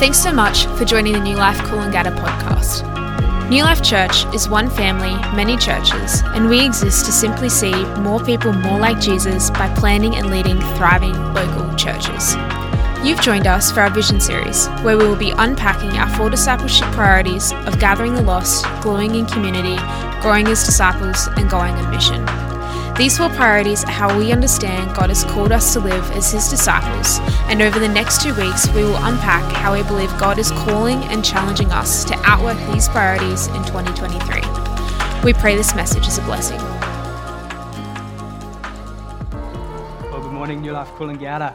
Thanks so much for joining the New Life Coolangatta podcast. New Life Church is one family, many churches, and we exist to simply see more people more like Jesus by planting and leading thriving local churches. You've joined us for our Vision series, where we will be unpacking our four discipleship priorities of gathering the lost, growing in community, growing as disciples, and going on mission. These four priorities are how we understand God has called us to live as His disciples, and over the next two weeks, we will unpack how we believe God is calling and challenging us to outwork these priorities in 2023. We pray this message is a blessing. Well, good morning, New Life Coolangatta.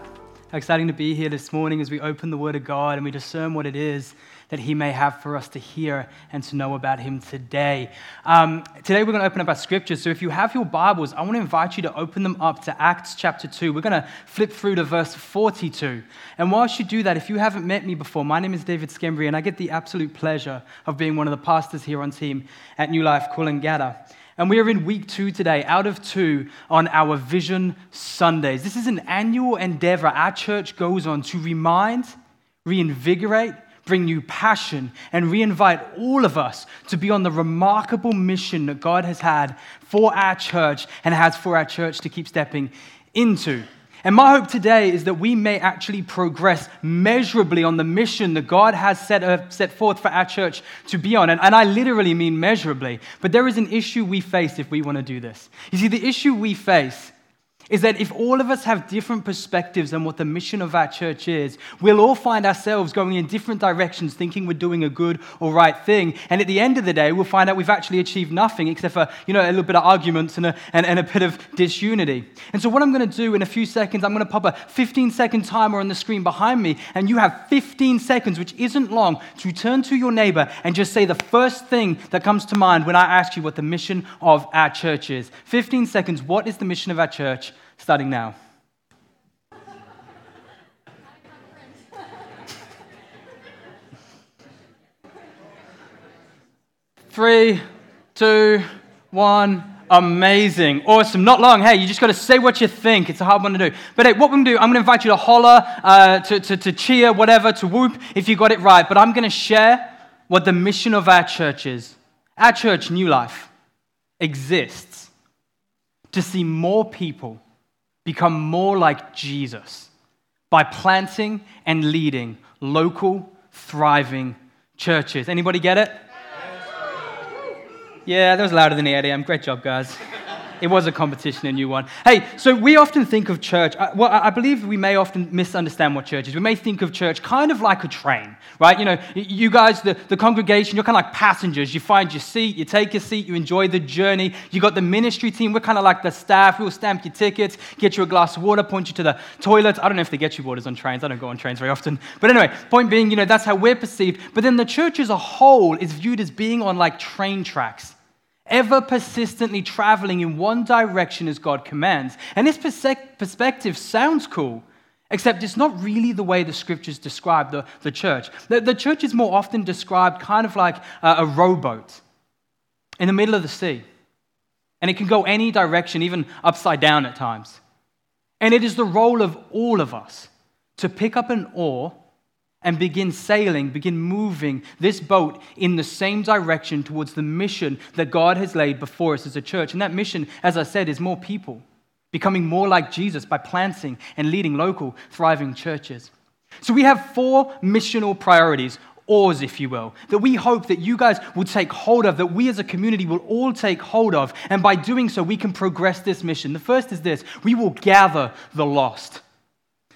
How exciting to be here this morning as we open the Word of God and we discern what it is that He may have for us to hear and to know about Him today. Um, today, we're going to open up our scriptures. So, if you have your Bibles, I want to invite you to open them up to Acts chapter 2. We're going to flip through to verse 42. And whilst you do that, if you haven't met me before, my name is David Schembri, and I get the absolute pleasure of being one of the pastors here on team at New Life Coolangatta. And we are in week two today, out of two, on our Vision Sundays. This is an annual endeavor our church goes on to remind, reinvigorate, bring new passion, and reinvite all of us to be on the remarkable mission that God has had for our church and has for our church to keep stepping into. And my hope today is that we may actually progress measurably on the mission that God has set, uh, set forth for our church to be on. And, and I literally mean measurably. But there is an issue we face if we want to do this. You see, the issue we face is that if all of us have different perspectives on what the mission of our church is, we'll all find ourselves going in different directions, thinking we're doing a good or right thing. And at the end of the day, we'll find out we've actually achieved nothing except for, you know, a little bit of arguments and a, and, and a bit of disunity. And so what I'm going to do in a few seconds, I'm going to pop a 15 second timer on the screen behind me, and you have 15 seconds, which isn't long, to turn to your neighbor and just say the first thing that comes to mind when I ask you what the mission of our church is. 15 seconds, what is the mission of our church? Starting now. Three, two, one. Amazing. Awesome. Not long. Hey, you just got to say what you think. It's a hard one to do. But hey, what we're going to do, I'm going to invite you to holler, uh, to, to, to cheer, whatever, to whoop if you got it right. But I'm going to share what the mission of our church is. Our church, New Life, exists to see more people become more like Jesus by planting and leading local, thriving churches. Anybody get it? Yeah, that was louder than the 8 a.m. Great job, guys. It was a competition, a new one. Hey, so we often think of church, uh, well, I believe we may often misunderstand what church is. We may think of church kind of like a train, right? You know, you guys, the, the congregation, you're kind of like passengers. You find your seat, you take your seat, you enjoy the journey. You got the ministry team, we're kind of like the staff. We'll stamp your tickets, get you a glass of water, point you to the toilet. I don't know if they get you waters on trains. I don't go on trains very often. But anyway, point being, you know, that's how we're perceived. But then the church as a whole is viewed as being on like train tracks ever persistently traveling in one direction as God commands. And this perspective sounds cool, except it's not really the way the scriptures describe the, the church. The, the church is more often described kind of like a, a rowboat in the middle of the sea. And it can go any direction, even upside down at times. And it is the role of all of us to pick up an oar and begin sailing, begin moving this boat in the same direction towards the mission that God has laid before us as a church. And that mission, as I said, is more people, becoming more like Jesus by planting and leading local, thriving churches. So we have four missional priorities, oars, if you will, that we hope that you guys will take hold of, that we as a community will all take hold of. And by doing so, we can progress this mission. The first is this we will gather the lost.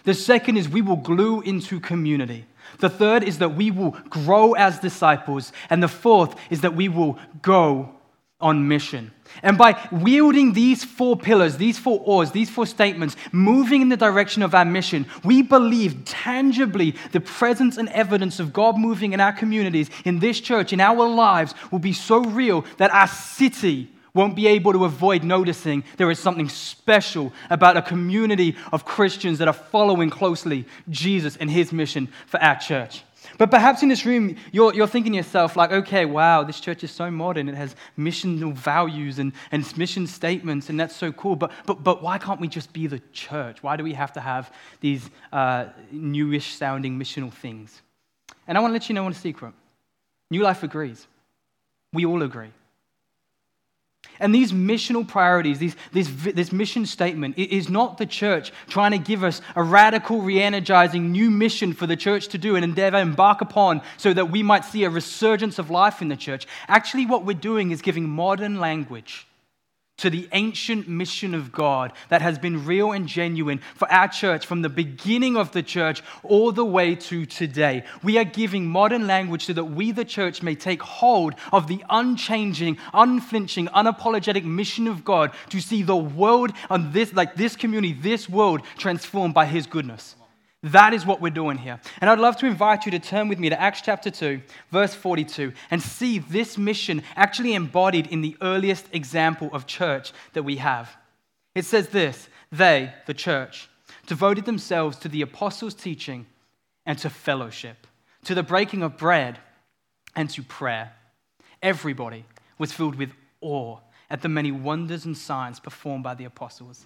The second is we will glue into community. The third is that we will grow as disciples. And the fourth is that we will go on mission. And by wielding these four pillars, these four oars, these four statements, moving in the direction of our mission, we believe tangibly the presence and evidence of God moving in our communities, in this church, in our lives will be so real that our city won't be able to avoid noticing there is something special about a community of Christians that are following closely Jesus and his mission for our church. But perhaps in this room, you're, you're thinking to yourself, like, okay, wow, this church is so modern. It has missional values and, and mission statements, and that's so cool. But, but, but why can't we just be the church? Why do we have to have these uh, newish sounding missional things? And I want to let you know one secret New Life agrees. We all agree. And these missional priorities, these, this, this mission statement, is not the church trying to give us a radical, re energizing new mission for the church to do and endeavor, embark upon so that we might see a resurgence of life in the church. Actually, what we're doing is giving modern language to the ancient mission of God that has been real and genuine for our church from the beginning of the church all the way to today. We are giving modern language so that we, the church, may take hold of the unchanging, unflinching, unapologetic mission of God to see the world and this, like this community, this world transformed by His goodness. That is what we're doing here. And I'd love to invite you to turn with me to Acts chapter 2, verse 42, and see this mission actually embodied in the earliest example of church that we have. It says this They, the church, devoted themselves to the apostles' teaching and to fellowship, to the breaking of bread and to prayer. Everybody was filled with awe at the many wonders and signs performed by the apostles.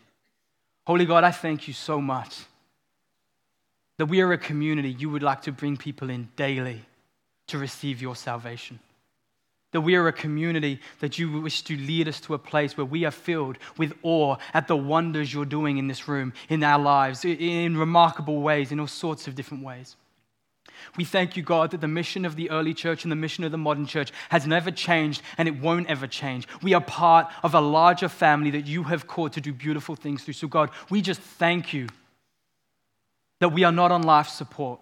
Holy God, I thank you so much that we are a community you would like to bring people in daily to receive your salvation. That we are a community that you wish to lead us to a place where we are filled with awe at the wonders you're doing in this room, in our lives, in remarkable ways, in all sorts of different ways. We thank you, God, that the mission of the early church and the mission of the modern church has never changed and it won't ever change. We are part of a larger family that you have called to do beautiful things through. So, God, we just thank you that we are not on life support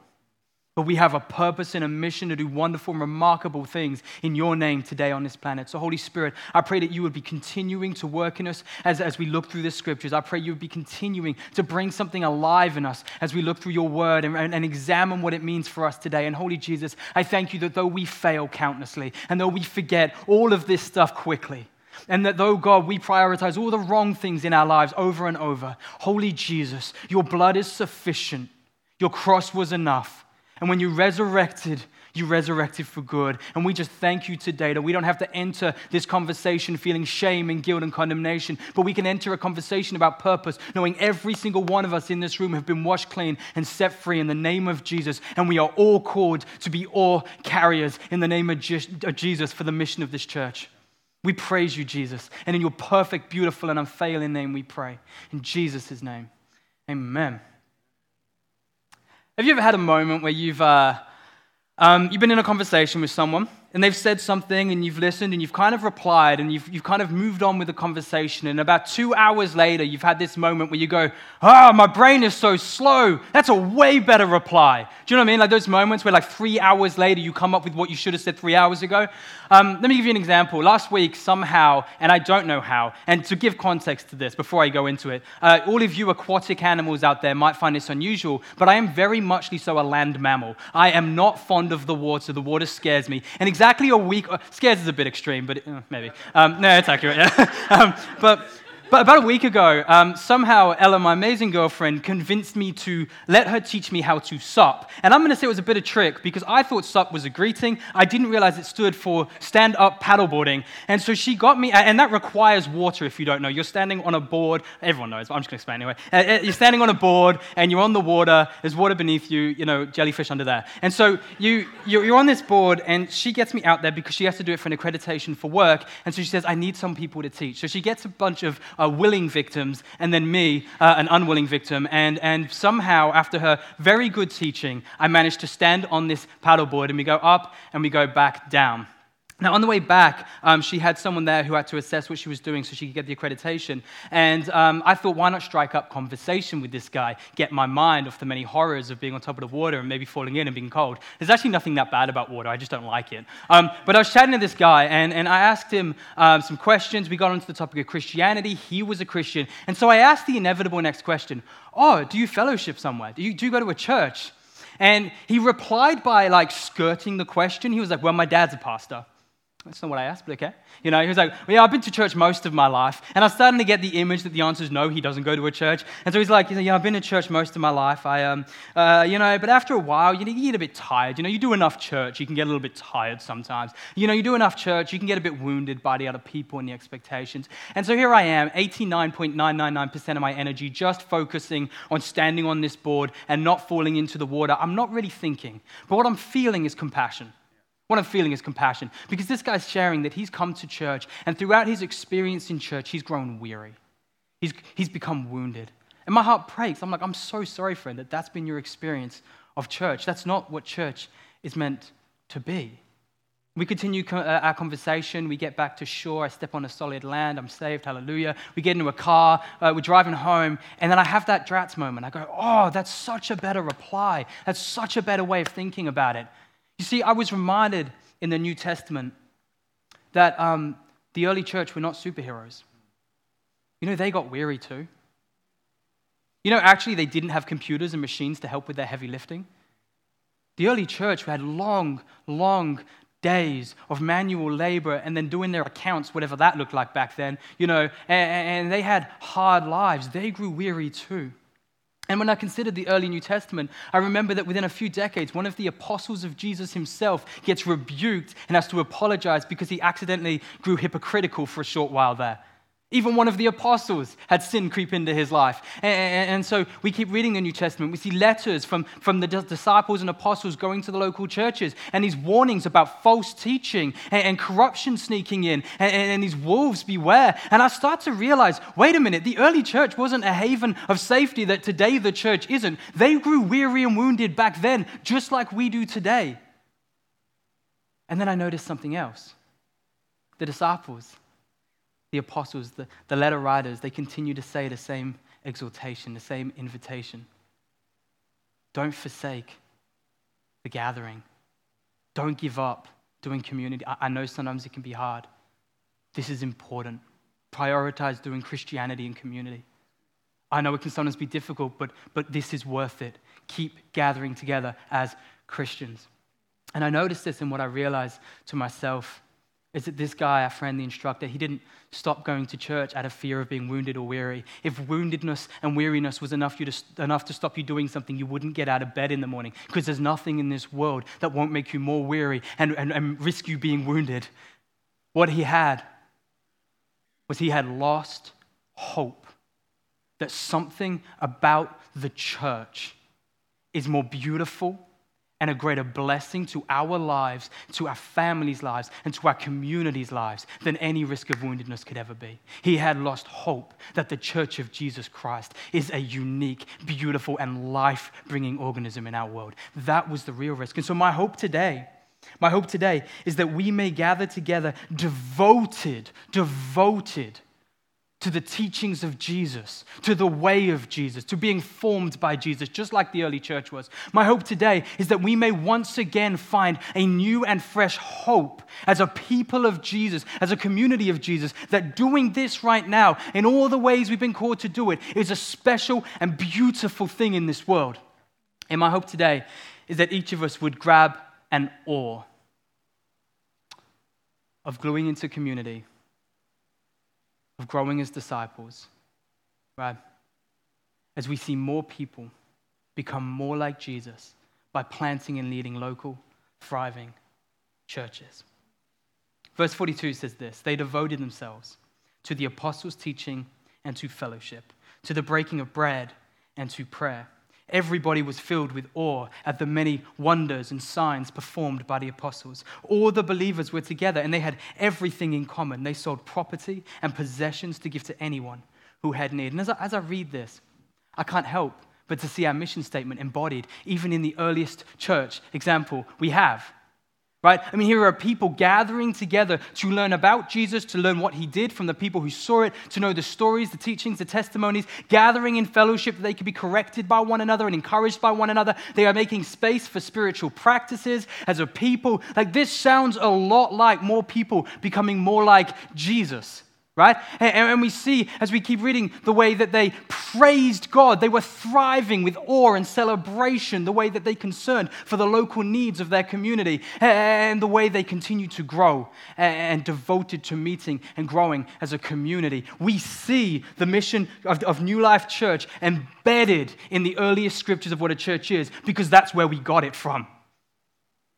but we have a purpose and a mission to do wonderful, remarkable things in your name today on this planet. So, Holy Spirit, I pray that you would be continuing to work in us as, as we look through the scriptures. I pray you would be continuing to bring something alive in us as we look through your word and, and, and examine what it means for us today. And, Holy Jesus, I thank you that though we fail countlessly and though we forget all of this stuff quickly, and that though, God, we prioritize all the wrong things in our lives over and over, Holy Jesus, your blood is sufficient. Your cross was enough. And when you resurrected, you resurrected for good. And we just thank you today that we don't have to enter this conversation feeling shame and guilt and condemnation, but we can enter a conversation about purpose, knowing every single one of us in this room have been washed clean and set free in the name of Jesus. And we are all called to be all carriers in the name of Jesus for the mission of this church. We praise you, Jesus. And in your perfect, beautiful, and unfailing name we pray. In Jesus' name, amen. Have you ever had a moment where you've, uh, um, you've been in a conversation with someone and they've said something and you've listened and you've kind of replied and you've, you've kind of moved on with the conversation. And about two hours later, you've had this moment where you go, Ah, oh, my brain is so slow. That's a way better reply. Do you know what I mean? Like those moments where, like, three hours later, you come up with what you should have said three hours ago. Um, let me give you an example. Last week, somehow, and I don't know how, and to give context to this before I go into it, uh, all of you aquatic animals out there might find this unusual, but I am very muchly so a land mammal. I am not fond of the water. The water scares me. And exactly a week, scares is a bit extreme, but uh, maybe. Um, no, it's accurate, yeah. um, but but about a week ago, um, somehow Ella, my amazing girlfriend, convinced me to let her teach me how to sup. And I'm going to say it was a bit of a trick because I thought sup was a greeting. I didn't realize it stood for stand up paddleboarding. And so she got me, and that requires water if you don't know. You're standing on a board. Everyone knows, but I'm just going to explain anyway. Uh, uh, you're standing on a board and you're on the water. There's water beneath you, you know, jellyfish under there. And so you, you're on this board, and she gets me out there because she has to do it for an accreditation for work. And so she says, I need some people to teach. So she gets a bunch of uh, willing victims, and then me, uh, an unwilling victim. And, and somehow, after her very good teaching, I managed to stand on this paddleboard, and we go up and we go back down. Now, on the way back, um, she had someone there who had to assess what she was doing so she could get the accreditation. And um, I thought, why not strike up conversation with this guy, get my mind off the many horrors of being on top of the water and maybe falling in and being cold. There's actually nothing that bad about water, I just don't like it. Um, but I was chatting to this guy, and, and I asked him um, some questions. We got onto the topic of Christianity. He was a Christian. And so I asked the inevitable next question Oh, do you fellowship somewhere? Do you, do you go to a church? And he replied by like skirting the question. He was like, Well, my dad's a pastor. That's not what I asked, but okay. You know, he was like, well, yeah, I've been to church most of my life. And I'm starting to get the image that the answer is no, he doesn't go to a church. And so he's like, yeah, I've been to church most of my life. I, um, uh, you know, but after a while, you, know, you get a bit tired. You know, you do enough church, you can get a little bit tired sometimes. You know, you do enough church, you can get a bit wounded by the other people and the expectations. And so here I am, 89.999% of my energy just focusing on standing on this board and not falling into the water. I'm not really thinking. But what I'm feeling is compassion. What I'm feeling is compassion because this guy's sharing that he's come to church and throughout his experience in church, he's grown weary. He's, he's become wounded. And my heart breaks. I'm like, I'm so sorry, friend, that that's been your experience of church. That's not what church is meant to be. We continue uh, our conversation. We get back to shore. I step on a solid land. I'm saved. Hallelujah. We get into a car. Uh, we're driving home. And then I have that drats moment. I go, oh, that's such a better reply. That's such a better way of thinking about it. You see, I was reminded in the New Testament that um, the early church were not superheroes. You know, they got weary too. You know, actually, they didn't have computers and machines to help with their heavy lifting. The early church had long, long days of manual labor and then doing their accounts, whatever that looked like back then, you know, and, and they had hard lives. They grew weary too. And when I considered the early New Testament, I remember that within a few decades, one of the apostles of Jesus himself gets rebuked and has to apologize because he accidentally grew hypocritical for a short while there. Even one of the apostles had sin creep into his life. And, so we keep reading the New Testament. We see letters from, from the disciples and apostles going to the local churches and these warnings about false teaching and, corruption sneaking in and, these wolves beware. And I start to realize wait a minute, the early church wasn't a haven of safety that today the church isn't. They grew weary and wounded back then, just like we do today. And then I noticed something else the disciples the apostles, the, the letter writers, they continue to say the same exhortation, the same invitation. Don't forsake the gathering. Don't give up doing community. I, I know sometimes it can be hard. This is important. Prioritize doing Christianity and community. I know it can sometimes be difficult, but, but this is worth it. Keep gathering together as Christians. And I noticed this in what I realized to myself is that this guy, our friend, the instructor, he didn't stop going to church out of fear of being wounded or weary. If woundedness and weariness was enough, you to, enough to stop you doing something, you wouldn't get out of bed in the morning because there's nothing in this world that won't make you more weary and, and, and risk you being wounded. What he had was he had lost hope that something about the church is more beautiful and a greater blessing to our lives, to our families' lives, and to our communities' lives than any risk of woundedness could ever be. He had lost hope that the church of Jesus Christ is a unique, beautiful, and life bringing organism in our world. That was the real risk. And so, my hope today. My hope today is that we may gather together devoted, devoted to the teachings of Jesus, to the way of Jesus, to being formed by Jesus, just like the early church was. My hope today is that we may once again find a new and fresh hope as a people of Jesus, as a community of Jesus, that doing this right now, in all the ways we've been called to do it, is a special and beautiful thing in this world. And my hope today is that each of us would grab an oar of gluing into community of growing as disciples, right? As we see more people become more like Jesus by planting and leading local, thriving churches. Verse 42 says this They devoted themselves to the apostles' teaching and to fellowship, to the breaking of bread and to prayer. Everybody was filled with awe at the many wonders and signs performed by the apostles. All the believers were together and they had everything in common. They sold property and possessions to give to anyone who had need. And as I, as I read this, I can't help but to see our mission statement embodied even in the earliest church example we have right? I mean, here are people gathering together to learn about Jesus, to learn what he did from the people who saw it, to know the stories, the teachings, the testimonies, gathering in fellowship that they could be corrected by one another and encouraged by one another. They are making space for spiritual practices as a people. Like, this sounds a lot like more people becoming more like Jesus right? And, and, we see as we keep reading the way that they praised God. They were thriving with awe and celebration, the way that they concerned for the local needs of their community, and the way they continued to grow and, devoted to meeting and growing as a community. We see the mission of, of New Life Church embedded in the earliest scriptures of what a church is because that's where we got it from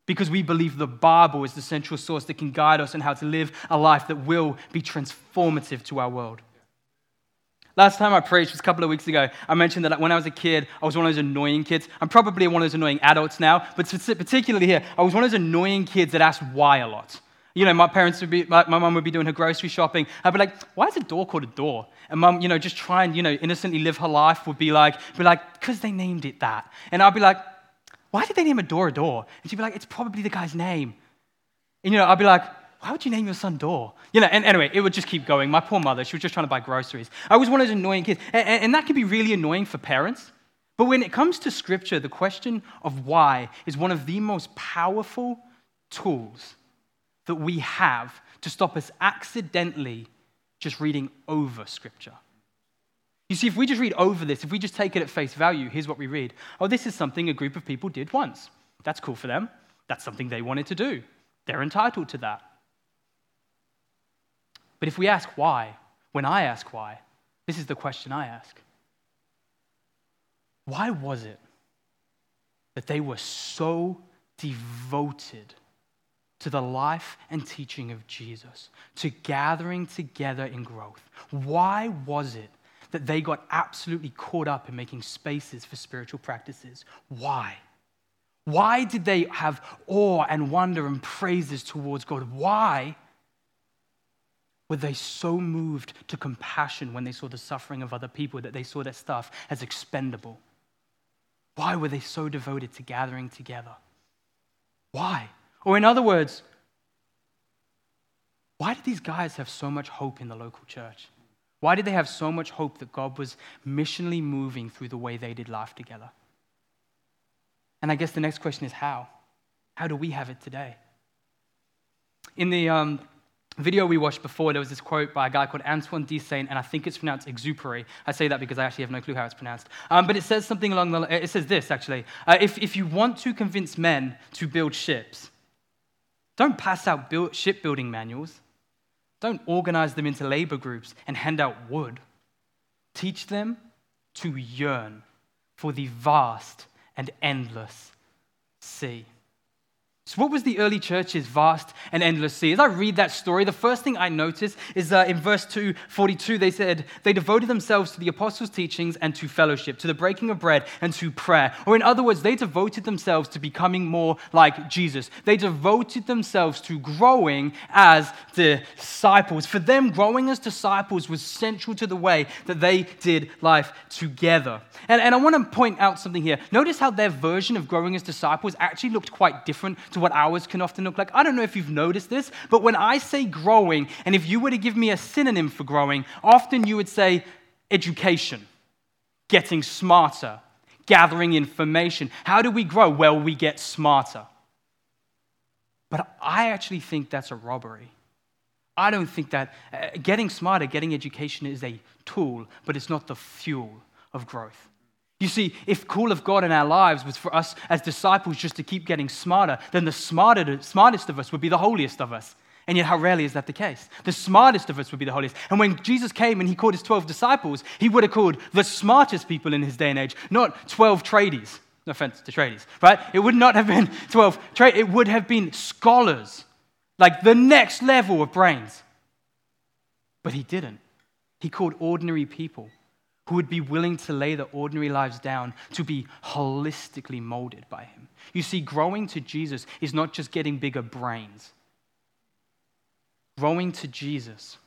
because we believe the Bible is the central source that can guide us in how to live a life that will be transformative to our world. Last time I preached was a couple of weeks ago. I mentioned that when I was a kid, I was one of those annoying kids. I'm probably one of those annoying adults now, but particularly here, I was one of those annoying kids that asked why a lot. You know, my parents would be, my, my mum would be doing her grocery shopping. I'd be like, why is a door called a door? And mum, you know, just try and, you know, innocently live her life would be like, be like, because they named it that. And I'd be like, why did they name a door a door? And she'd be like, it's probably the guy's name. And, you know, I'd be like, why would you name your son Door? You know, and anyway, it would just keep going. My poor mother, she was just trying to buy groceries. I was one of those annoying kids. And, and that can be really annoying for parents. But when it comes to scripture, the question of why is one of the most powerful tools that we have to stop us accidentally just reading over scripture. You see, if we just read over this, if we just take it at face value, here's what we read. Oh, this is something a group of people did once. That's cool for them. That's something they wanted to do. They're entitled to that. But if we ask why, when I ask why, this is the question I ask. Why was it that they were so devoted to the life and teaching of Jesus, to gathering together in growth? Why was it that they got absolutely caught up in making spaces for spiritual practices. Why? Why did they have awe and wonder and praises towards God? Why were they so moved to compassion when they saw the suffering of other people that they saw their stuff as expendable? Why were they so devoted to gathering together? Why? Or, in other words, why did these guys have so much hope in the local church? Why did they have so much hope that God was missionally moving through the way they did life together? And I guess the next question is how? How do we have it today? In the um, video we watched before, there was this quote by a guy called Antoine de Saint, and I think it's pronounced Exupéry. I say that because I actually have no clue how it's pronounced. Um, but it says something along the It says this, actually. Uh, if, if you want to convince men to build ships, don't pass out build, shipbuilding manuals. Don't organize them into labor groups and hand out wood. Teach them to yearn for the vast and endless sea. So, what was the early church's vast and endless sea? As I read that story, the first thing I notice is uh, in verse 242, they said, They devoted themselves to the apostles' teachings and to fellowship, to the breaking of bread and to prayer. Or, in other words, they devoted themselves to becoming more like Jesus. They devoted themselves to growing as disciples. For them, growing as disciples was central to the way that they did life together. And, and I want to point out something here. Notice how their version of growing as disciples actually looked quite different to what ours can often look like. I don't know if you've noticed this, but when I say growing, and if you were to give me a synonym for growing, often you would say education, getting smarter, gathering information. How do we grow? Well, we get smarter. But I actually think that's a robbery. I don't think that uh, getting smarter, getting education is a tool, but it's not the fuel of growth. You see, if call of God in our lives was for us as disciples just to keep getting smarter, then the smartest of us would be the holiest of us. And yet, how rarely is that the case? The smartest of us would be the holiest. And when Jesus came and he called his 12 disciples, he would have called the smartest people in his day and age, not 12 tradies. No offense to tradies, right? It would not have been 12 trade, it would have been scholars, like the next level of brains. But he didn't. He called ordinary people who would be willing to lay their ordinary lives down to be holistically molded by Him. You see, growing to Jesus is not just getting bigger brains, growing to Jesus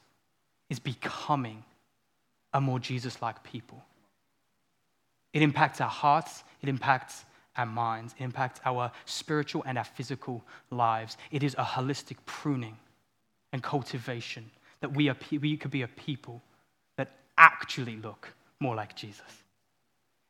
is becoming a more Jesus like people. It impacts our hearts, it impacts our minds, it impacts our spiritual and our physical lives. It is a holistic pruning and cultivation that we, are, we could be a people that actually look more like Jesus.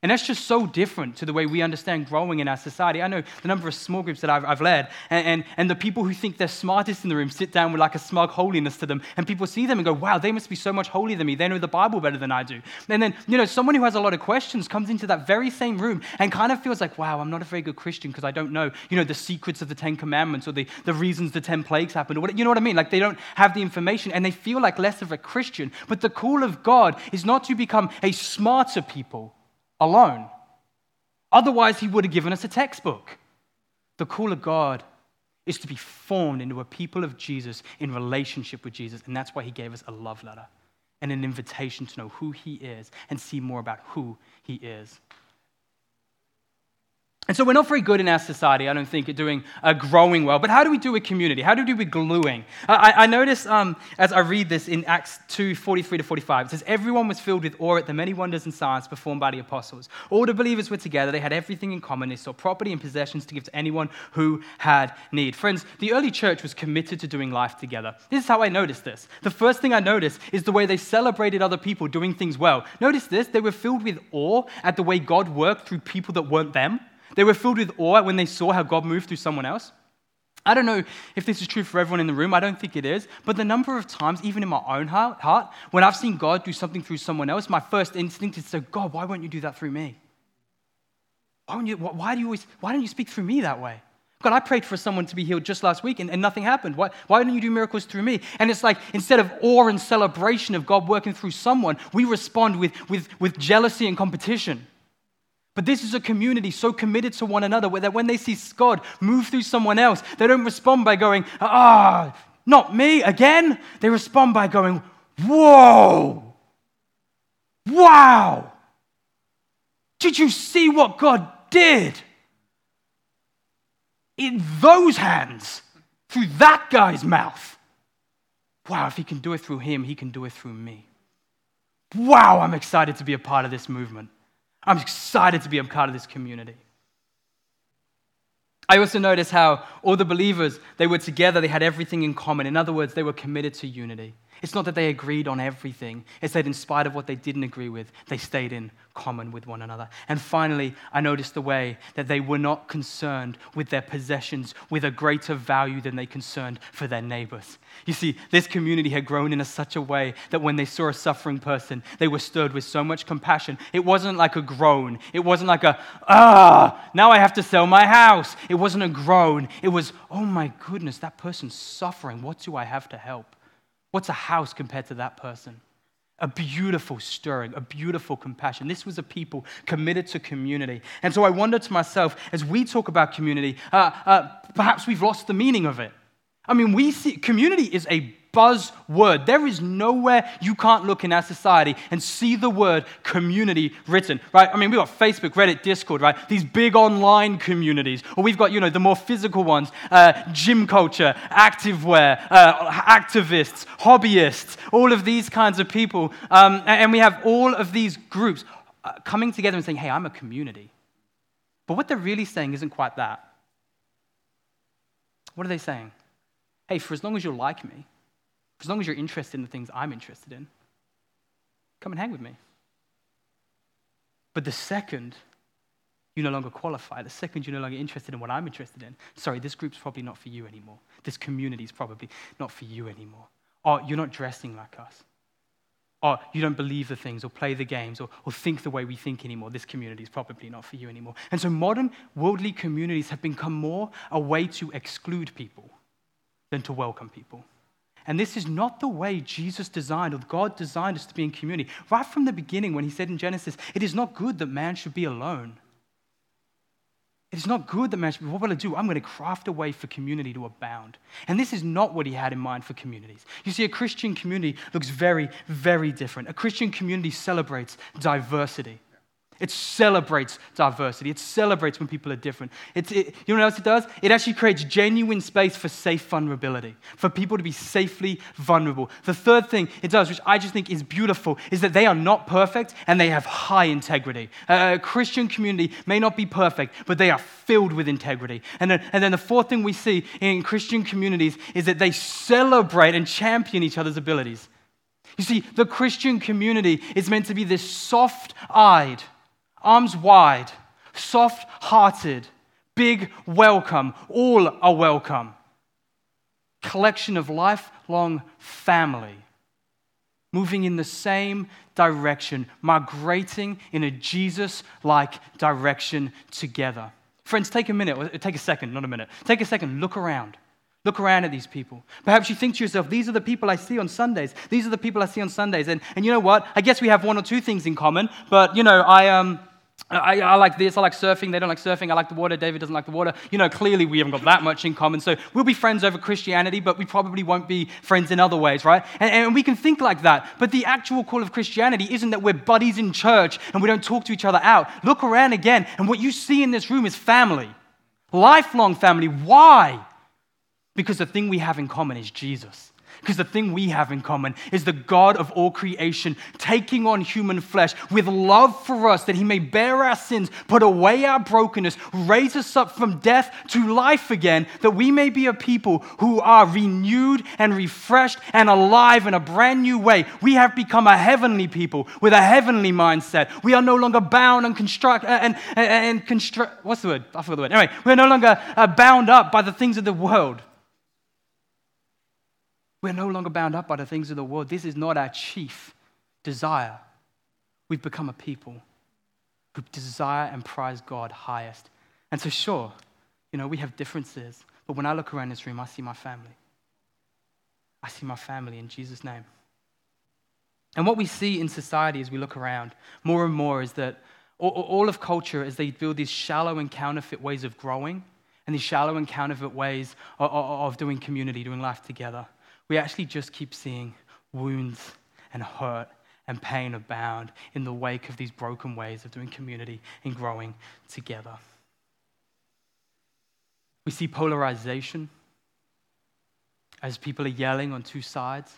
And that's just so different to the way we understand growing in our society. I know the number of small groups that I've, I've led, and, and, and, the people who think they're smartest in the room sit down with like a smug holiness to them, and people see them and go, wow, they must be so much holier than me. They know the Bible better than I do. And then, you know, someone who has a lot of questions comes into that very same room and kind of feels like, wow, I'm not a very good Christian because I don't know, you know, the secrets of the Ten Commandments or the, the reasons the ten plagues happened. Or what, you know what I mean? Like they don't have the information and they feel like less of a Christian. But the call of God is not to become a smarter people alone. Otherwise, he would have given us a textbook. The call of God is to be formed into a people of Jesus in relationship with Jesus. And that's why he gave us a love letter and an invitation to know who he is and see more about who he is. And so we're not very good in our society, I don't think, at doing uh, growing well. But how do we do a community? How do we do with gluing? I, I notice um, as I read this in Acts 2 43 to 45, it says, Everyone was filled with awe at the many wonders and signs performed by the apostles. All the believers were together. They had everything in common. They saw property and possessions to give to anyone who had need. Friends, the early church was committed to doing life together. This is how I noticed this. The first thing I noticed is the way they celebrated other people doing things well. Notice this they were filled with awe at the way God worked through people that weren't them. They were filled with awe when they saw how God moved through someone else. I don't know if this is true for everyone in the room. I don't think it is. But the number of times, even in my own heart, when I've seen God do something through someone else, my first instinct is to say, God, why won't you do that through me? Why, you, why, do you always, why don't you speak through me that way? God, I prayed for someone to be healed just last week and, and nothing happened. Why, why don't you do miracles through me? And it's like instead of awe and celebration of God working through someone, we respond with, with, with jealousy and competition. But this is a community so committed to one another that when they see God move through someone else, they don't respond by going, ah, not me again. They respond by going, whoa, wow. Did you see what God did? In those hands, through that guy's mouth. Wow, if he can do it through him, he can do it through me. Wow, I'm excited to be a part of this movement. I'm excited to be a part of this community. I also notice how all the believers, they were together, they had everything in common. In other words, they were committed to unity. It's not that they agreed on everything, it's that in spite of what they didn't agree with, they stayed in common with one another. And finally, I noticed the way that they were not concerned with their possessions with a greater value than they concerned for their neighbors. You see, this community had grown in a such a way that when they saw a suffering person, they were stirred with so much compassion. It wasn't like a groan. It wasn't like a, ah, now I have to sell my house. It wasn't a groan. It was, oh my goodness, that person's suffering. What do I have to help? What's a house compared to that person? A beautiful stirring, a beautiful compassion. This was a people committed to community. And so I wonder to myself, as we talk about community, uh, uh, perhaps we've lost the meaning of it. I mean, we see community is a buzzword. There is nowhere you can't look in our society and see the word community written, right? I mean, we've got Facebook, Reddit, Discord, right? These big online communities. Or we've got, you know, the more physical ones uh, gym culture, activewear, uh, activists, hobbyists, all of these kinds of people. Um, and we have all of these groups uh, coming together and saying, hey, I'm a community. But what they're really saying isn't quite that. What are they saying? Hey, for as long as you're like me, as long as you're interested in the things I'm interested in, come and hang with me. But the second you no longer qualify, the second you're no longer interested in what I'm interested in, sorry, this group's probably not for you anymore. This community is probably not for you anymore. Or you're not dressing like us. Or you don't believe the things or play the games or, or think the way we think anymore. This community is probably not for you anymore. And so modern worldly communities have become more a way to exclude people than to welcome people. And this is not the way Jesus designed or God designed us to be in community. Right from the beginning, when he said in Genesis, it is not good that man should be alone. It is not good that man should be. What will I do? I'm going to craft a way for community to abound. And this is not what he had in mind for communities. You see, a Christian community looks very, very different. A Christian community celebrates diversity. It celebrates diversity. It celebrates when people are different. It, you know what else it does? It actually creates genuine space for safe vulnerability, for people to be safely vulnerable. The third thing it does, which I just think is beautiful, is that they are not perfect and they have high integrity. A Christian community may not be perfect, but they are filled with integrity. And then, and then the fourth thing we see in Christian communities is that they celebrate and champion each other's abilities. You see, the Christian community is meant to be this soft eyed, arms wide, soft hearted, big welcome. All are welcome. Collection of lifelong family moving in the same direction, migrating in a Jesus like direction together. Friends, take a minute, take a second, not a minute. Take a second, look around. Look around at these people. Perhaps you think to yourself, these are the people I see on Sundays. These are the people I see on Sundays. And, and you know what? I guess we have one or two things in common, but you know, I, um, I, I, like this. I like surfing. They don't like surfing. I like the water. David doesn't like the water. You know, clearly we haven't got that much in common. So we'll be friends over Christianity, but we probably won't be friends in other ways, right? And, and we can think like that. But the actual call of Christianity isn't that we're buddies in church and we don't talk to each other out. Look around again, and what you see in this room is family, lifelong family. Why? Because the thing we have in common is Jesus. Because the thing we have in common is the God of all creation taking on human flesh with love for us that he may bear our sins, put away our brokenness, raise us up from death to life again, that we may be a people who are renewed and refreshed and alive in a brand new way. We have become a heavenly people with a heavenly mindset. We are no longer bound and construct uh, and, and, and construct. What's the word? I forgot the word. Anyway, we're no longer uh, bound up by the things of the world. We're no longer bound up by the things of the world. This is not our chief desire. We've become a people who desire and prize God highest. And so, sure, you know, we have differences, but when I look around this room, I see my family. I see my family in Jesus' name. And what we see in society as we look around more and more is that all of culture, as they build these shallow and counterfeit ways of growing and these shallow and counterfeit ways of doing community, doing life together, we actually just keep seeing wounds and hurt and pain abound in the wake of these broken ways of doing community and growing together. We see polarization as people are yelling on two sides.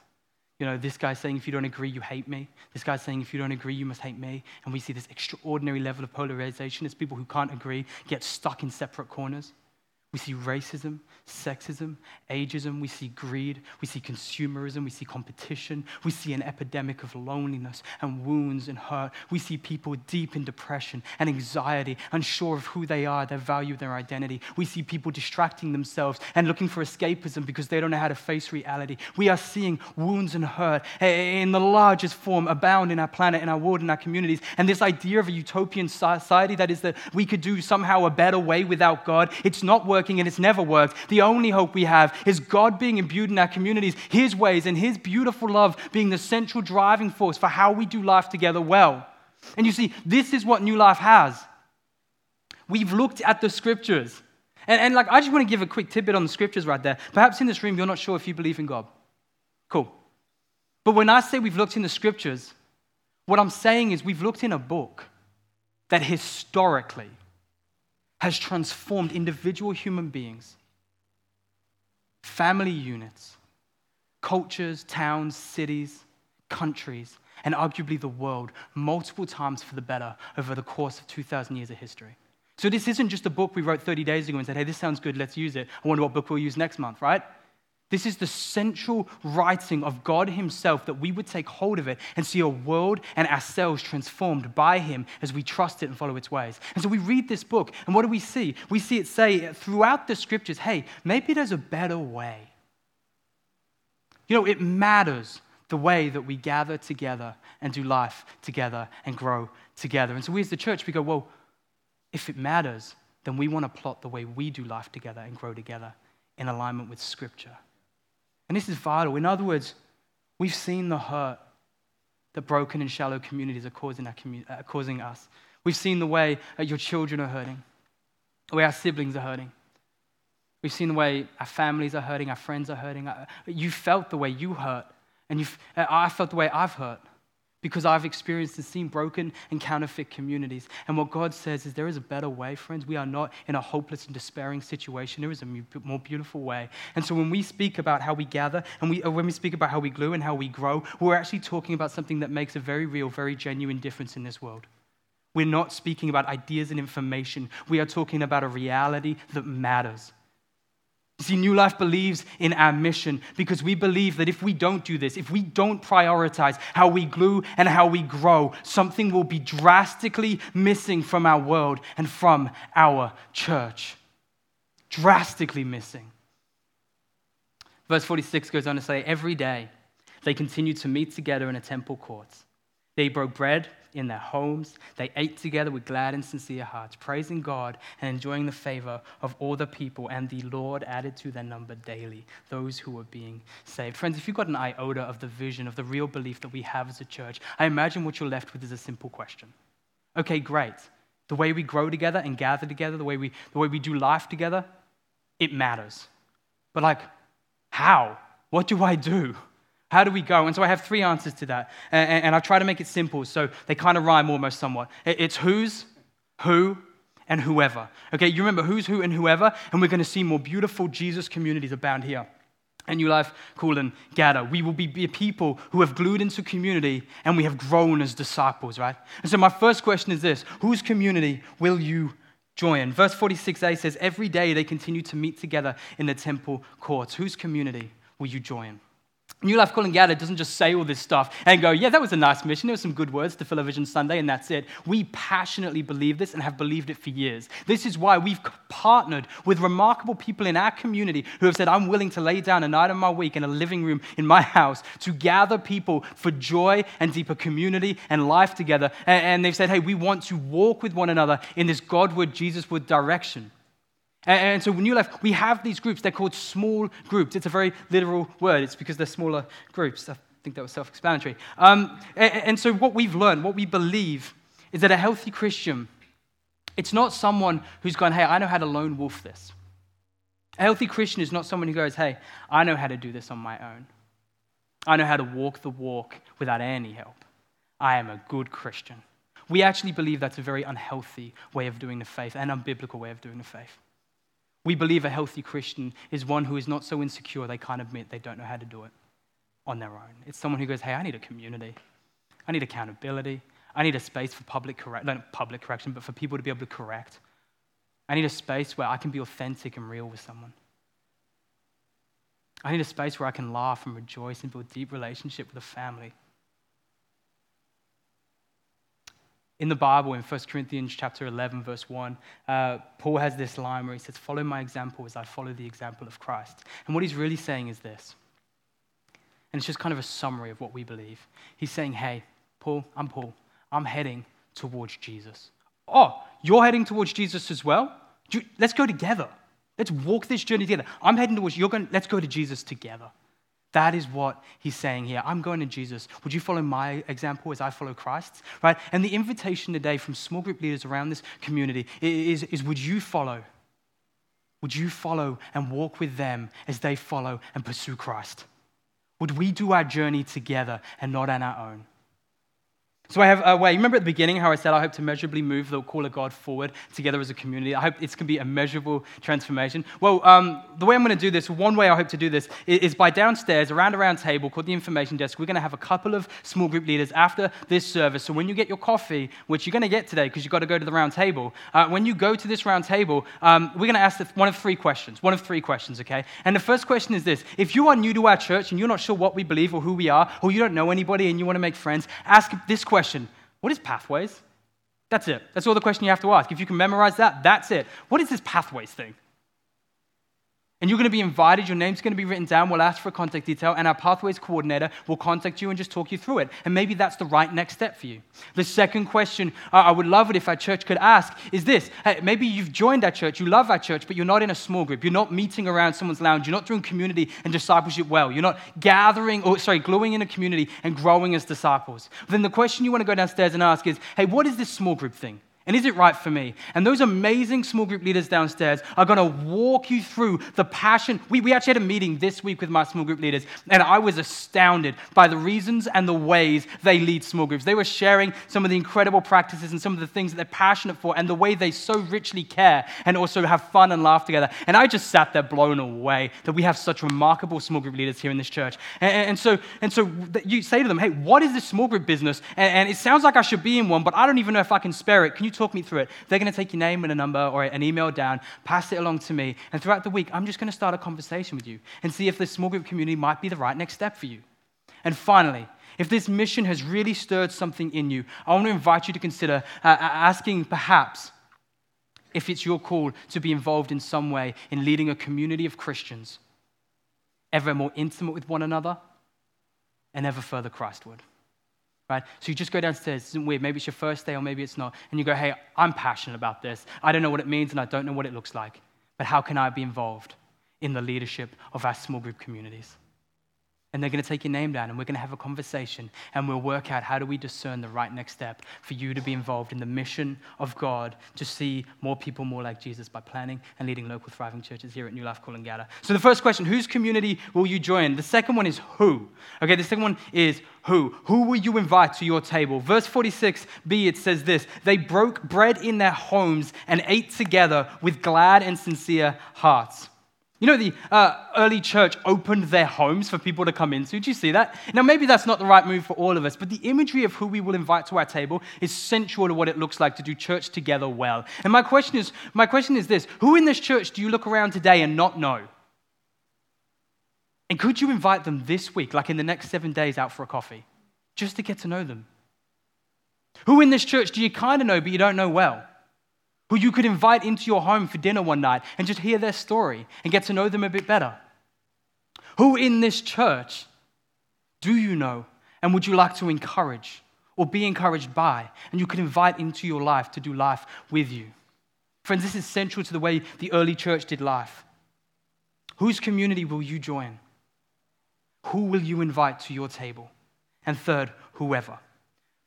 You know, this guy saying, if you don't agree, you hate me. This guy saying, if you don't agree, you must hate me. And we see this extraordinary level of polarization as people who can't agree get stuck in separate corners. We see racism, sexism, ageism. We see greed. We see consumerism. We see competition. We see an epidemic of loneliness and wounds and hurt. We see people deep in depression and anxiety, unsure of who they are, their value, their identity. We see people distracting themselves and looking for escapism because they don't know how to face reality. We are seeing wounds and hurt in the largest form abound in our planet, in our world, in our communities. And this idea of a utopian society that is that we could do somehow a better way without God, it's not working working and it's never worked. The only hope we have is God being imbued in our communities, His ways and His beautiful love being the central driving force for how we do life together well. And you see, this is what New Life has. We've looked at the scriptures. And, and like, I just want to give a quick tidbit on the scriptures right there. Perhaps in this room, you're not sure if you believe in God. Cool. But when I say we've looked in the scriptures, what I'm saying is we've looked in a book that historically has transformed individual human beings, family units, cultures, towns, cities, countries, and arguably the world multiple times for the better over the course of 2,000 years of history. So, this isn't just a book we wrote 30 days ago and said, hey, this sounds good, let's use it. I wonder what book we'll use next month, right? This is the central writing of God Himself that we would take hold of it and see a world and ourselves transformed by Him as we trust it and follow its ways. And so we read this book, and what do we see? We see it say throughout the scriptures hey, maybe there's a better way. You know, it matters the way that we gather together and do life together and grow together. And so we as the church, we go, well, if it matters, then we want to plot the way we do life together and grow together in alignment with Scripture. And this is vital. In other words, we've seen the hurt that broken and shallow communities are causing, commu- uh, causing us. We've seen the way that your children are hurting, the way our siblings are hurting. We've seen the way our families are hurting, our friends are hurting. Uh, you felt the way you hurt, and uh, I felt the way I've hurt because I've experienced and seen broken and counterfeit communities. And what God says is there is a better way, friends. We are not in a hopeless and despairing situation. There is a more beautiful way. And so when we speak about how we gather and we, uh, when we speak about how we glue and how we grow, we're actually talking about something that makes a very real, very genuine difference in this world. We're not speaking about ideas and information. We are talking about a reality that matters. See, New Life believes in our mission because we believe that if we don't do this, if we don't prioritize how we glue and how we grow, something will be drastically missing from our world and from our church. Drastically missing. Verse 46 goes on to say, Every day they continued to meet together in a temple court. They broke bread in their homes. They ate together with glad and sincere hearts, praising God and enjoying the favor of all the people. And the Lord added to their number daily those who were being saved. Friends, if you've got an iota of the vision, of the real belief that we have as a church, I imagine what you're left with is a simple question. Okay, great. The way we grow together and gather together, the way we, the way we do life together, it matters. But, like, how? What do I do? How do we go? And so I have three answers to that. And, and I've tried to make it simple so they kind of rhyme almost somewhat. It's who's, who, and whoever. Okay, you remember who's who and whoever, and we're going to see more beautiful Jesus communities abound here. And New Life, Cool and Gather. We will be people who have glued into community and we have grown as disciples, right? And so my first question is this Whose community will you join? Verse 46a says, Every day they continue to meet together in the temple courts. Whose community will you join? New Life Coolangatta doesn't just say all this stuff and go, yeah, that was a nice mission. There were some good words to fill a vision Sunday, and that's it. We passionately believe this and have believed it for years. This is why we've partnered with remarkable people in our community who have said, I'm willing to lay down a night of my week in a living room in my house to gather people for joy and deeper community and life together. And they've said, hey, we want to walk with one another in this Godward, Jesusward direction. And, so, New Life, we have these groups. They're called small groups. It's a very literal word. It's because they're smaller groups. I think that was self explanatory. Um, and, and so, what we've learned, what we believe, is that a healthy Christian, it's not someone who's gone, hey, I know how to lone wolf this. A healthy Christian is not someone who goes, hey, I know how to do this on my own. I know how to walk the walk without any help. I am a good Christian. We actually believe that's a very unhealthy way of doing the faith and unbiblical way of doing the faith. We believe a healthy Christian is one who is not so insecure they can't admit they don't know how to do it on their own. It's someone who goes, hey, I need a community. I need accountability. I need a space for public correct, not public correction, but for people to be able to correct. I need a space where I can be authentic and real with someone. I need a space where I can laugh and rejoice and build deep relationship with a family. In the Bible, in 1 Corinthians chapter 11, verse 1, uh, Paul has this line where he says, Follow my example as I follow the example of Christ. And what he's really saying is this. And it's just kind of a summary of what we believe. He's saying, Hey, Paul, I'm Paul. I'm heading towards Jesus. Oh, you're heading towards Jesus as well? Let's go together. Let's walk this journey together. I'm heading towards, you're going, let's go to Jesus together. That is what he's saying here. I'm going to Jesus. Would you follow my example as I follow Christ's? Right? And the invitation today from small group leaders around this community is, is would you follow? Would you follow and walk with them as they follow and pursue Christ? Would we do our journey together and not on our own? So I have a way. Remember at the beginning how I said I hope to measurably move the call of God forward together as a community. I hope it's going to be a measurable transformation. Well, um, the way I'm going to do this, one way I hope to do this, is, is by downstairs around a round table called the information desk. We're going to have a couple of small group leaders after this service. So when you get your coffee, which you're going to get today because you've got to go to the round table, uh, when you go to this round table, um, we're going to ask one of three questions. One of three questions, okay? And the first question is this: If you are new to our church and you're not sure what we believe or who we are, or you don't know anybody and you want to make friends, ask this question question What is pathways? That's it. That's all the question you have to ask. If you can memorize that, that's it. What is this pathways thing? And you're going to be invited, your name's going to be written down. We'll ask for contact detail, and our pathways coordinator will contact you and just talk you through it. And maybe that's the right next step for you. The second question uh, I would love it if our church could ask is this hey, maybe you've joined our church, you love our church, but you're not in a small group. You're not meeting around someone's lounge. You're not doing community and discipleship well. You're not gathering, or sorry, gluing in a community and growing as disciples. Then the question you want to go downstairs and ask is hey, what is this small group thing? And is it right for me? And those amazing small group leaders downstairs are going to walk you through the passion. We, we actually had a meeting this week with my small group leaders, and I was astounded by the reasons and the ways they lead small groups. They were sharing some of the incredible practices and some of the things that they're passionate for, and the way they so richly care and also have fun and laugh together. And I just sat there blown away that we have such remarkable small group leaders here in this church. And, and so, and so you say to them, hey, what is this small group business? And, and it sounds like I should be in one, but I don't even know if I can spare it. Can you talk me through it. They're going to take your name and a number or an email down, pass it along to me, and throughout the week, I'm just going to start a conversation with you and see if this small group community might be the right next step for you. And finally, if this mission has really stirred something in you, I want to invite you to consider uh, asking perhaps if it's your call to be involved in some way in leading a community of Christians ever more intimate with one another and ever further Christward. Right? So you just go downstairs, isn't weird. Maybe it's your first day or maybe it's not. And you go, hey, I'm passionate about this. I don't know what it means and I don't know what it looks like. But how can I be involved in the leadership of our small group communities? And they're going to take your name down and we're going to have a conversation and we'll work out how do we discern the right next step for you to be involved in the mission of God to see more people more like Jesus by planting and leading local thriving churches here at New Life Calling Coolangatta. So the first question, whose community will you join? The second one is who. Okay, the second one is who. Who will you invite to your table? Verse 46b, it says this They broke bread in their homes and ate together with glad and sincere hearts. You know, the uh, early church opened their homes for people to come into. Did you see that? Now, maybe that's not the right move for all of us, but the imagery of who we will invite to our table is central to what it looks like to do church together well. And my question is, my question is this Who in this church do you look around today and not know? And could you invite them this week, like in the next seven days, out for a coffee, just to get to know them? Who in this church do you kind of know, but you don't know well? Who you could invite into your home for dinner one night and just hear their story and get to know them a bit better? Who in this church do you know and would you like to encourage or be encouraged by and you could invite into your life to do life with you? Friends, this is central to the way the early church did life. Whose community will you join? Who will you invite to your table? And third, whoever.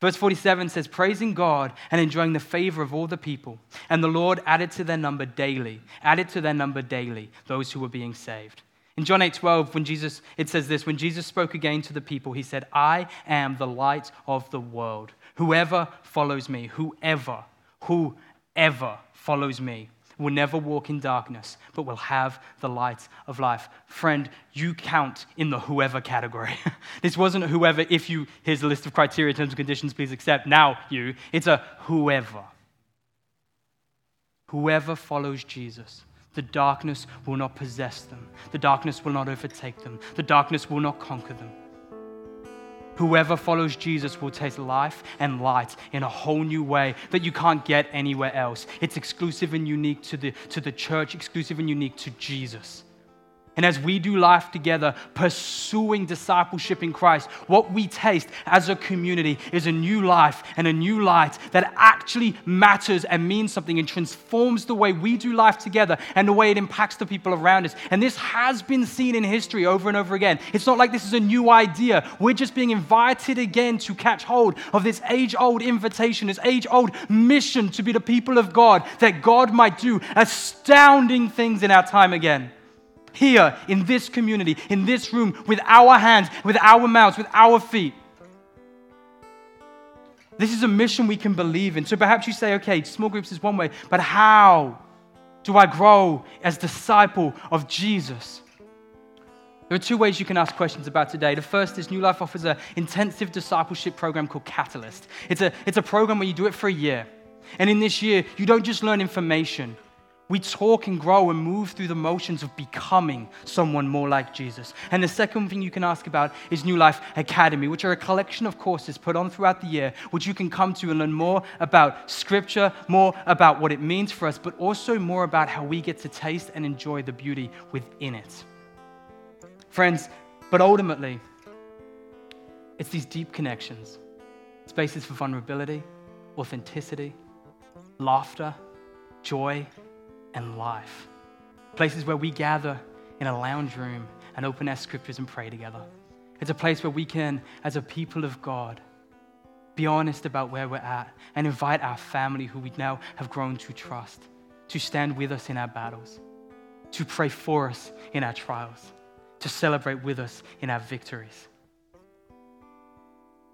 Verse 47 says, praising God and enjoying the favor of all the people. And the Lord added to their number daily, added to their number daily those who were being saved. In John 8 12, when Jesus, it says this, when Jesus spoke again to the people, he said, I am the light of the world. Whoever follows me, whoever, whoever follows me will never walk in darkness, but will have the light of life. Friend, you count in the whoever category. this wasn't whoever, if you, here's a list of criteria, terms and conditions, please accept. Now you. It's a whoever. Whoever follows Jesus. The darkness will not possess them. The darkness will not overtake them. The darkness will not conquer them. Whoever follows Jesus will taste life and light in a whole new way that you can't get anywhere else. It's exclusive and unique to the, to the church, exclusive and unique to Jesus. And as we do life together, pursuing discipleship in Christ, what we taste as a community is a new life and a new light that actually matters and means something and transforms the way we do life together and the way it impacts the people around us. And this has been seen in history over and over again. It's not like this is a new idea. We're just being invited again to catch hold of this age old invitation, this age old mission to be the people of God, that God might do astounding things in our time again here in this community, in this room, with our hands, with our mouths, with our feet. This is a mission we can believe in. So perhaps you say, okay, small groups is one way, but how do I grow as disciple of Jesus? There are two ways you can ask questions about today. The first is New Life offers an intensive discipleship program called Catalyst. It's a, it's a program where you do it for a year. And in this year, you don't just learn information, we talk and grow and move through the motions of becoming someone more like Jesus. And the second thing you can ask about is New Life Academy, which are a collection of courses put on throughout the year, which you can come to and learn more about Scripture, more about what it means for us, but also more about how we get to taste and enjoy the beauty within it. Friends, but ultimately, it's these deep connections, spaces for vulnerability, authenticity, laughter, joy and life. Places where we gather in a lounge room and open our scriptures and pray together. It's a place where we can, as a people of God, be honest about where we're at and invite our family, who we now have grown to trust, to stand with us in our battles, to pray for us in our trials, to celebrate with us in our victories.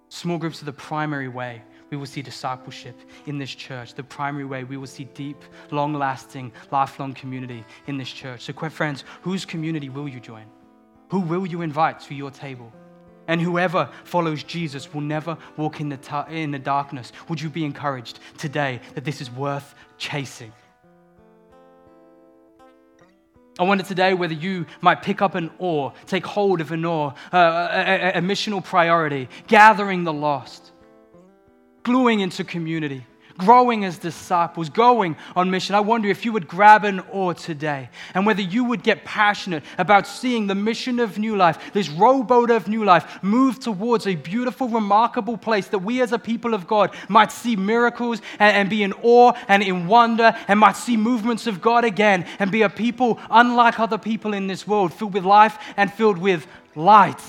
Small groups are the primary way we will see discipleship in this church. The primary way we will see deep, long lasting, lifelong community in this church. So, friends, whose community will you join? Who will you invite to your table? And whoever follows Jesus will never walk in the, in the darkness. Would you be encouraged today that this is worth chasing? I wonder today whether you might pick up an oar, take hold of an oar, uh, a, a, a missional priority, gathering the lost, gluing into community growing as disciples, going on mission. I wonder if you would grab an oar today and whether you would get passionate about seeing the mission of New Life, this rowboat of New Life, move towards a beautiful, remarkable place that we as a people of God might see miracles and, and be in awe and in wonder and might see movements of God again and be a people unlike other people in this world, filled with life and filled with light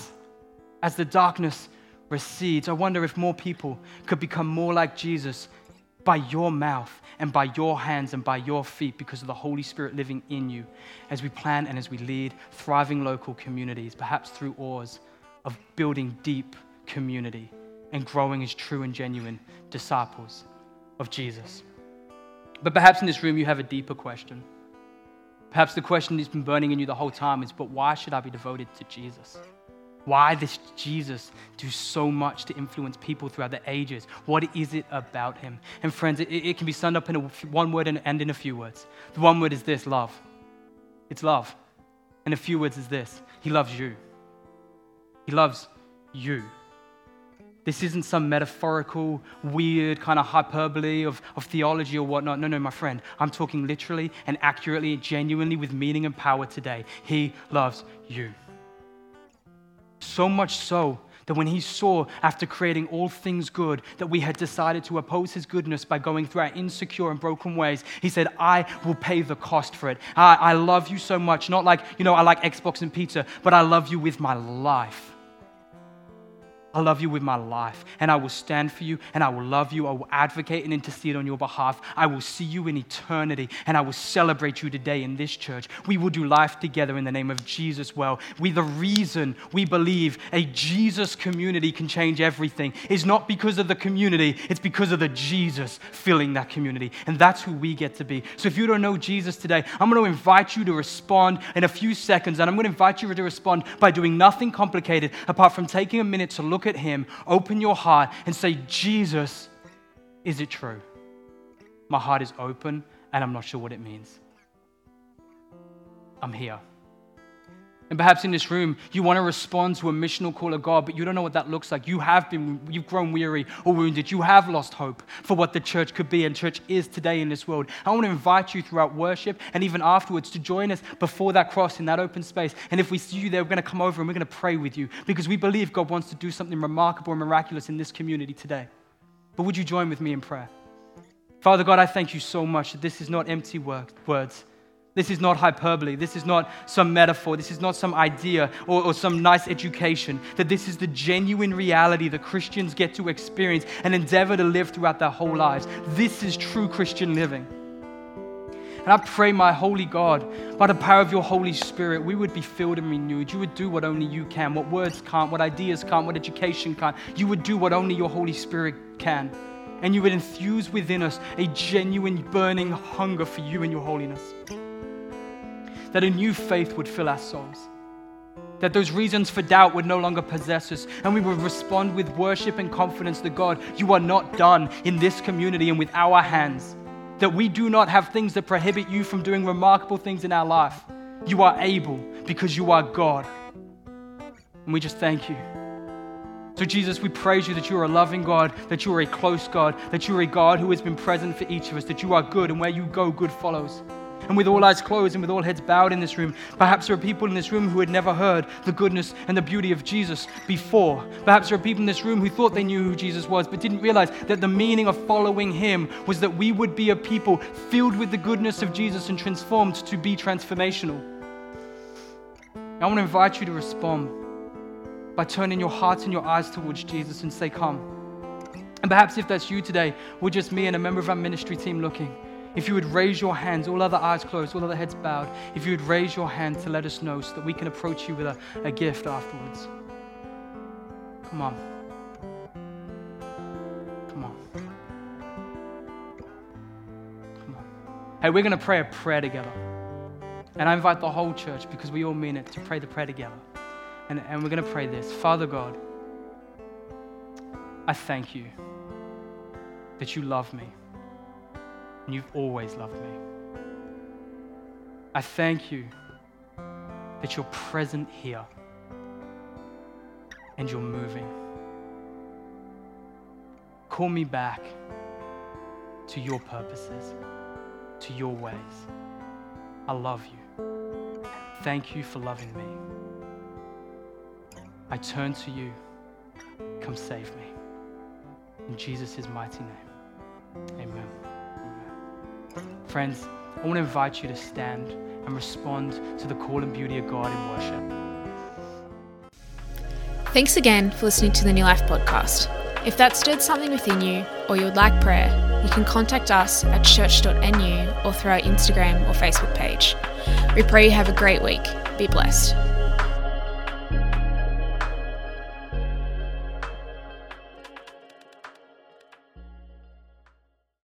as the darkness recedes. I wonder if more people could become more like Jesus by your mouth and by your hands and by your feet because of the Holy Spirit living in you as we plan and as we lead thriving local communities, perhaps through oars of building deep community and growing as true and genuine disciples of Jesus. But perhaps in this room you have a deeper question. Perhaps the question that's been burning in you the whole time is, but why should I be devoted to Jesus? Why does Jesus do so much to influence people throughout the ages? What is it about him? And friends, it, it can be summed up in a, one word and, and in a few words. The one word is this love. It's love. And a few words is this He loves you. He loves you. This isn't some metaphorical, weird kind of hyperbole of, of theology or whatnot. No, no, my friend. I'm talking literally and accurately, genuinely with meaning and power today. He loves you. So much so that when he saw, after creating all things good, that we had decided to oppose his goodness by going through our insecure and broken ways, he said, I will pay the cost for it. I, I love you so much. Not like, you know, I like Xbox and pizza, but I love you with my life. I love you with my life, and I will stand for you, and I will love you. I will advocate and intercede on your behalf. I will see you in eternity, and I will celebrate you today in this church. We will do life together in the name of Jesus well. We, the reason we believe a Jesus community can change everything is not because of the community, it's because of the Jesus filling that community. And that's who we get to be. So if you don't know Jesus today, I'm going to invite you to respond in a few seconds, and I'm going to invite you to respond by doing nothing complicated apart from taking a minute to look at Him, open your heart, and say, Jesus, is it true? My heart is open and I'm not sure what it means. I'm here. And perhaps in this room, you want to respond to a missional call of God, but you don't know what that looks like. You have been, you've grown weary or wounded. You have lost hope for what the church could be and church is today in this world. I want to invite you throughout worship and even afterwards to join us before that cross in that open space. And if we see you there, we're going to come over and we're going to pray with you because we believe God wants to do something remarkable and miraculous in this community today. But would you join with me in prayer? Father God, I thank you so much that this is not empty words this is not hyperbole. This is not some metaphor. This is not some idea or, or, some nice education. That this is the genuine reality that Christians get to experience and endeavor to live throughout their whole lives. This is true Christian living. And I pray, my holy God, by the power of your Holy Spirit, we would be filled and renewed. You would do what only you can, what words can't, what ideas can't, what education can't. You would do what only your Holy Spirit can. And you would infuse within us a genuine, burning hunger for you and your holiness that a new faith would fill our souls. That those reasons for doubt would no longer possess us, and we would respond with worship and confidence that God, you are not done in this community and with our hands. That we do not have things that prohibit you from doing remarkable things in our life. You are able because you are God. And we just thank you. So, Jesus, we praise you that you are a loving God, that you are a close God, that you are a God who has been present for each of us, that you are good, and where you go, good follows and with all eyes closed and with all heads bowed in this room, perhaps there are people in this room who had never heard the goodness and the beauty of Jesus before. Perhaps there are people in this room who thought they knew who Jesus was, but didn't realize that the meaning of following him was that we would be a people filled with the goodness of Jesus and transformed to be transformational. I want to invite you to respond by turning your hearts and your eyes towards Jesus and say, Come. And perhaps if that's you today, we're just me and a member of our ministry team looking. If you would raise your hands, all other eyes closed, all other heads bowed, if you would raise your hand to let us know so that we can approach you with a, a gift afterwards. Come on. Come on. Come on. Hey, we're going to pray a prayer together. And I invite the whole church, because we all mean it, to pray the prayer together. And, and we're going to pray this Father God, I thank you that you love me and you've always loved me. I thank you that you're present here and you're moving. Call me back to your purposes, to your ways. I love you. Thank you for loving me. I turn to you. Come save me. In Jesus' mighty name. Amen. Friends, I want to invite you to stand and respond to the call and beauty of God in worship. Thanks again for listening to the New Life podcast. If that stirred something within you or you would like prayer, you can contact us at church.nu or through our Instagram or Facebook page. We pray you have a great week. Be blessed.